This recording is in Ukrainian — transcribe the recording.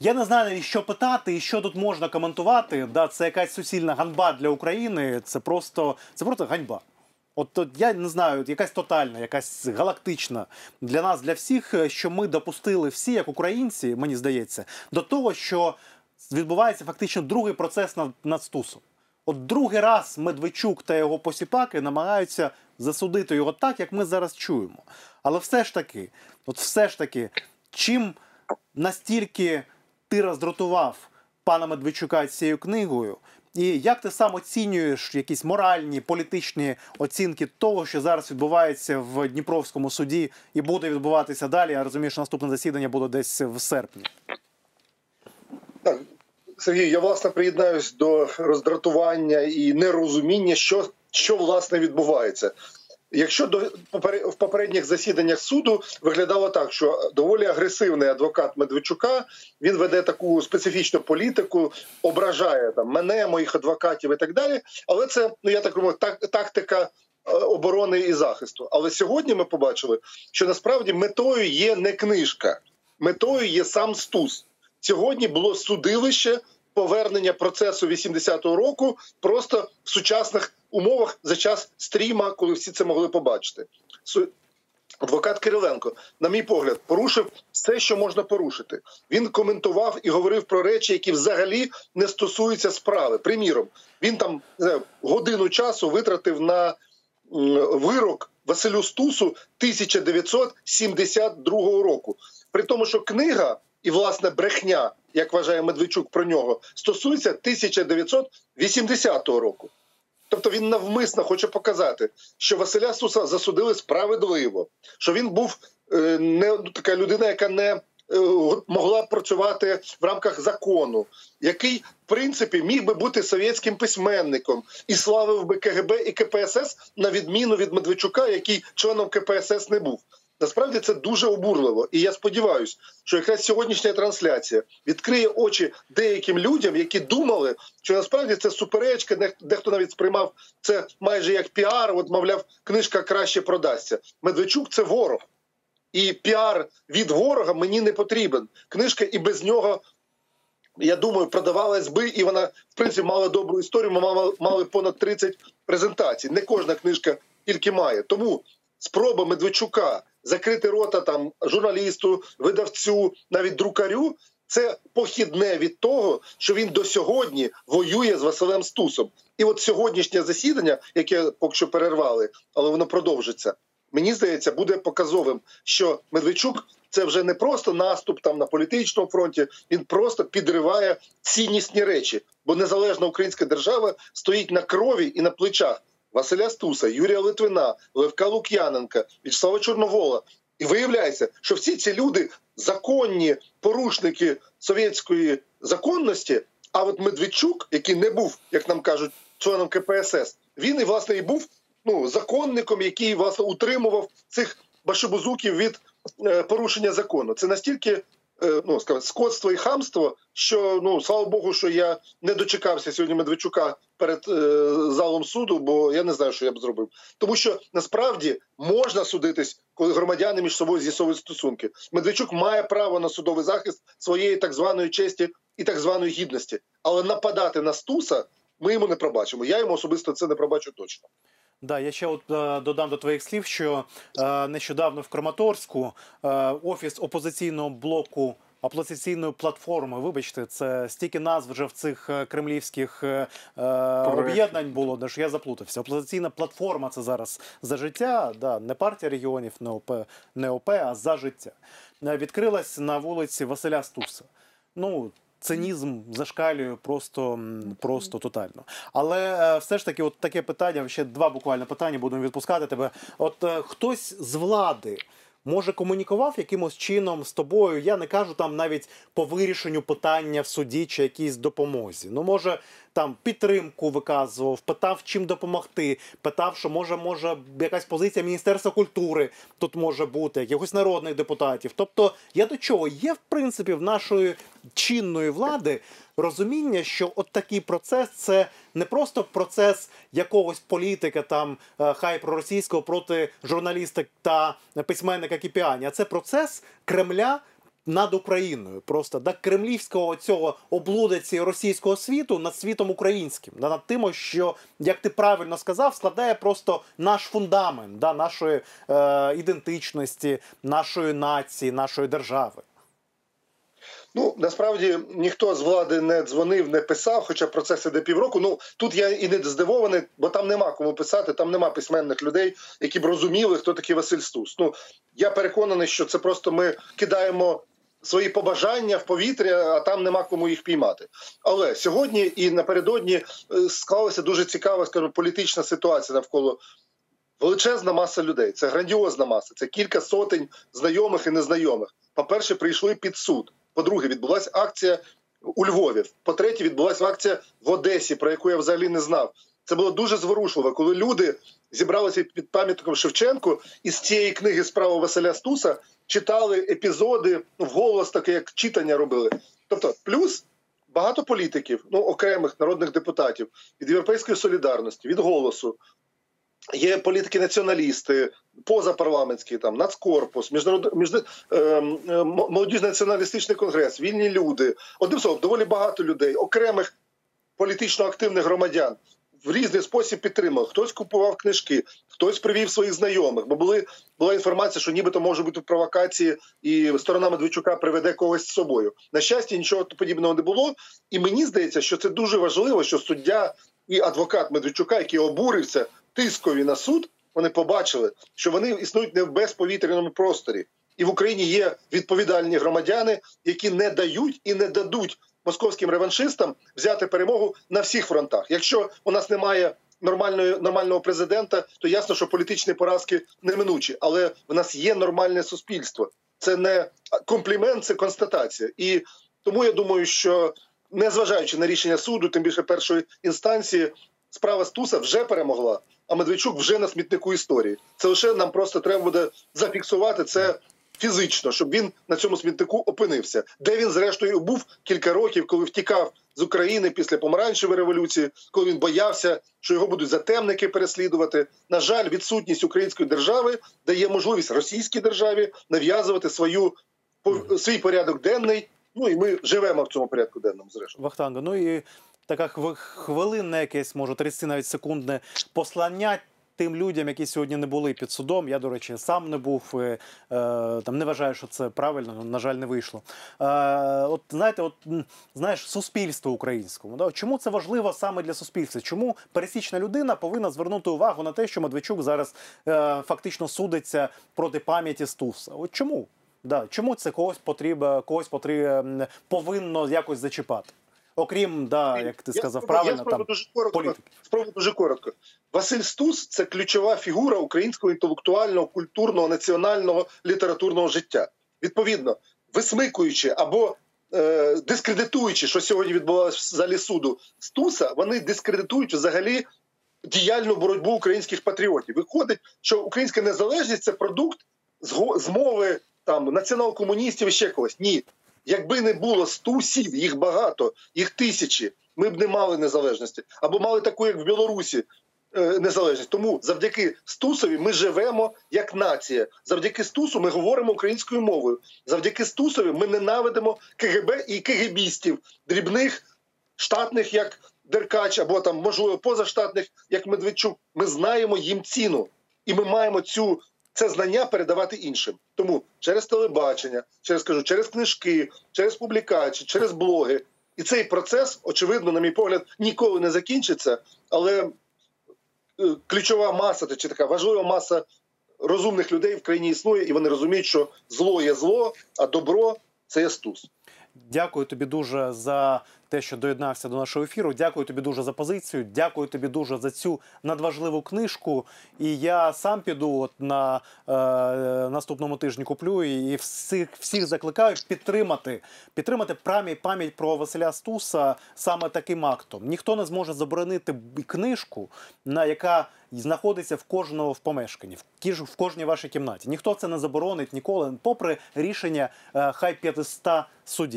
Я не знаю, що питати і що тут можна коментувати. Да, це якась суцільна ганьба для України. Це просто це просто ганьба. От, от я не знаю, якась тотальна, якась галактична для нас, для всіх, е, що ми допустили всі, як українці, мені здається, до того, що відбувається фактично другий процес над, над. От другий раз Медведчук та його посіпаки намагаються засудити його так, як ми зараз чуємо. Але все ж таки, от все ж таки, чим настільки ти роздратував пана Медведчука цією книгою, і як ти сам оцінюєш якісь моральні політичні оцінки того, що зараз відбувається в Дніпровському суді, і буде відбуватися далі? Я розумію, що наступне засідання буде десь в серпні. Сергій, я власне приєднаюсь до роздратування і нерозуміння, що що власне відбувається. Якщо до в попередніх засіданнях суду виглядало так, що доволі агресивний адвокат Медведчука він веде таку специфічну політику, ображає там мене, моїх адвокатів і так далі. Але це ну я так розумію, так, тактика е, оборони і захисту. Але сьогодні ми побачили, що насправді метою є не книжка, метою є сам стус. Сьогодні було судилище повернення процесу 80-го року просто в сучасних умовах за час стріма, коли всі це могли побачити. Адвокат Кириленко, на мій погляд, порушив все, що можна порушити. Він коментував і говорив про речі, які взагалі не стосуються справи. Приміром, він там годину часу витратив на вирок Василю Стусу 1972 року. При тому, що книга і власне брехня, як вважає Медведчук про нього, стосується 1980 року. Тобто він навмисно хоче показати, що Василя Суса засудили справедливо, що він був е, не ну, така людина, яка не е, могла працювати в рамках закону, який в принципі міг би бути совєтським письменником і славив би КГБ і КПСС на відміну від Медведчука, який членом КПСС не був. Насправді це дуже обурливо, і я сподіваюся, що якраз сьогоднішня трансляція відкриє очі деяким людям, які думали, що насправді це суперечка, дехто навіть сприймав це майже як піар. От, мовляв, книжка краще продасться. Медведчук це ворог, і піар від ворога мені не потрібен. Книжка і без нього. Я думаю, продавалась би, і вона в принципі мала добру історію. Ми мали, мали понад 30 презентацій. Не кожна книжка тільки має. Тому спроба Медведчука закрити рота там журналісту, видавцю, навіть друкарю. Це похідне від того, що він до сьогодні воює з Василем Стусом. І от сьогоднішнє засідання, яке поки що перервали, але воно продовжиться. Мені здається, буде показовим, що Медведчук це вже не просто наступ там на політичному фронті. Він просто підриває ціннісні речі, бо незалежна українська держава стоїть на крові і на плечах Василя Стуса, Юрія Литвина, Левка Лук'яненка, Вячеслава Чорновола. І виявляється, що всі ці люди законні порушники совєтської законності. А от Медведчук, який не був, як нам кажуть, членом КПСС, він і власне і був ну законником, який власне утримував цих башибузуків від е, порушення закону. Це настільки ну скажімо, скотство і хамство, що ну слава Богу, що я не дочекався сьогодні Медведчука перед е, залом суду, бо я не знаю, що я б зробив. Тому що насправді можна судитись, коли громадяни між собою з'ясовують стосунки. Медведчук має право на судовий захист своєї так званої честі і так званої гідності, але нападати на Стуса ми йому не пробачимо. Я йому особисто це не пробачу точно. Да, я ще от е, додам до твоїх слів, що е, нещодавно в Краматорську е, офіс опозиційного блоку. Опозиційної платформи, вибачте, це стільки назв вже в цих кремлівських е, об'єднань було, де ж я заплутався. Опозиційна платформа це зараз за життя, да, не партія регіонів, не ОП, не ОП, а за життя. Відкрилась на вулиці Василя Стуса. Ну, цинізм зашкалює просто просто тотально. Але е, все ж таки, от таке питання, ще два буквально питання, будемо відпускати тебе. От е, хтось з влади може комунікував якимось чином з тобою. Я не кажу там навіть по вирішенню питання в суді чи якійсь допомозі. Ну, може, там підтримку виказував, питав, чим допомогти, питав, що може, може якась позиція Міністерства культури тут може бути, якихось народних депутатів. Тобто, я до чого є в принципі в нашої чинної влади розуміння, що от такий процес це не просто процес якогось політика, там е, хай проросійського проти журналіста та письменника Кіпіані, а це процес Кремля над Україною, просто да, кремлівського цього облудиці російського світу над світом українським, да, над тим, що, як ти правильно сказав, складає просто наш фундамент да, нашої е, ідентичності, нашої нації, нашої держави. Ну насправді ніхто з влади не дзвонив, не писав, хоча процес іде півроку. Ну тут я і не здивований, бо там нема кому писати, там нема письменних людей, які б розуміли, хто такий Василь Стус. Ну я переконаний, що це просто ми кидаємо свої побажання в повітря, а там нема кому їх піймати. Але сьогодні і напередодні е, склалася дуже цікава, скажімо, політична ситуація навколо. Величезна маса людей, це грандіозна маса, це кілька сотень знайомих і незнайомих. По-перше, прийшли під суд. По-друге, відбулася акція у Львові. По-третє, відбулася акція в Одесі, про яку я взагалі не знав. Це було дуже зворушливо, коли люди зібралися під пам'ятником Шевченку і з цієї книги справа Василя Стуса читали епізоди вголос, таке як читання робили. Тобто, плюс багато політиків, ну окремих народних депутатів від європейської солідарності, від голосу. Є політики-націоналісти, позапарламентські, там нацкорпус, міжнарод... між... е, е, молодіжний націоналістичний конгрес, вільні люди. Одним словом, доволі багато людей, окремих політично активних громадян в різний спосіб підтримав. Хтось купував книжки, хтось привів своїх знайомих. Бо були була інформація, що нібито може бути провокації, і сторона Медведчука приведе когось з собою. На щастя, нічого подібного не було. І мені здається, що це дуже важливо, що суддя і адвокат Медведчука, який обурився тискові на суд, вони побачили, що вони існують не в безповітряному просторі, і в Україні є відповідальні громадяни, які не дають і не дадуть московським реваншистам взяти перемогу на всіх фронтах. Якщо у нас немає нормальної нормального президента, то ясно, що політичні поразки неминучі, але в нас є нормальне суспільство. Це не комплімент, це констатація. І тому я думаю, що незважаючи на рішення суду, тим більше першої інстанції, справа Стуса вже перемогла. А Медведчук вже на смітнику історії. Це лише нам просто треба буде зафіксувати це фізично, щоб він на цьому смітнику опинився, де він зрештою був кілька років, коли втікав з України після помаранчевої революції, коли він боявся, що його будуть затемники переслідувати. На жаль, відсутність української держави дає можливість російській державі нав'язувати свою свій порядок денний. Ну і ми живемо в цьому порядку денному. Зрештою. Вахтанга. Ну і така хвилинне якесь, може 30 навіть секундне послання тим людям, які сьогодні не були під судом. Я, до речі, сам не був е, е, там. Не вважаю, що це правильно, на жаль, не вийшло. Е, от знаєте, от знаєш, суспільство українському. Да? Чому це важливо саме для суспільства? Чому пересічна людина повинна звернути увагу на те, що Медведчук зараз е, фактично судиться проти пам'яті Стуса? От чому? Да, чому це когось потрібно, когось потрібно повинно якось зачіпати? Окрім, да, як ти сказав, я правильно я там дуже коротко. Спробую дуже коротко. Василь Стус це ключова фігура українського інтелектуального, культурного, національного літературного життя. Відповідно, висмикуючи або е, дискредитуючи, що сьогодні відбувалося в залі суду Стуса, вони дискредитують взагалі діяльну боротьбу українських патріотів. Виходить, що українська незалежність це продукт змови там націонал-комуністів і ще когось. Ні, Якби не було стусів, їх багато, їх тисячі, ми б не мали незалежності або мали таку, як в Білорусі, е, незалежність. Тому завдяки Стусові ми живемо як нація. Завдяки Стусу ми говоримо українською мовою. Завдяки Стусові ми ненавидимо КГБ і КГБістів, дрібних штатних, як Деркач, або там можливо позаштатних, як Медведчук. Ми знаємо їм ціну, і ми маємо цю це знання передавати іншим. Тому через телебачення, через кажу, через книжки, через публікації, через блоги. І цей процес, очевидно, на мій погляд, ніколи не закінчиться. Але е, ключова маса, чи така важлива маса розумних людей в країні існує, і вони розуміють, що зло є зло, а добро це є стус. Дякую тобі дуже за те, що доєднався до нашого ефіру. Дякую тобі дуже за позицію. Дякую тобі дуже за цю надважливу книжку. І я сам піду от на е, наступному тижні куплю і всіх всіх закликаю підтримати підтримати пам'ять про Василя Стуса саме таким актом. Ніхто не зможе заборонити книжку, на яка знаходиться в кожного в помешканні, в кожній вашій кімнаті. Ніхто це не заборонить ніколи, попри рішення е, хай 500 судів.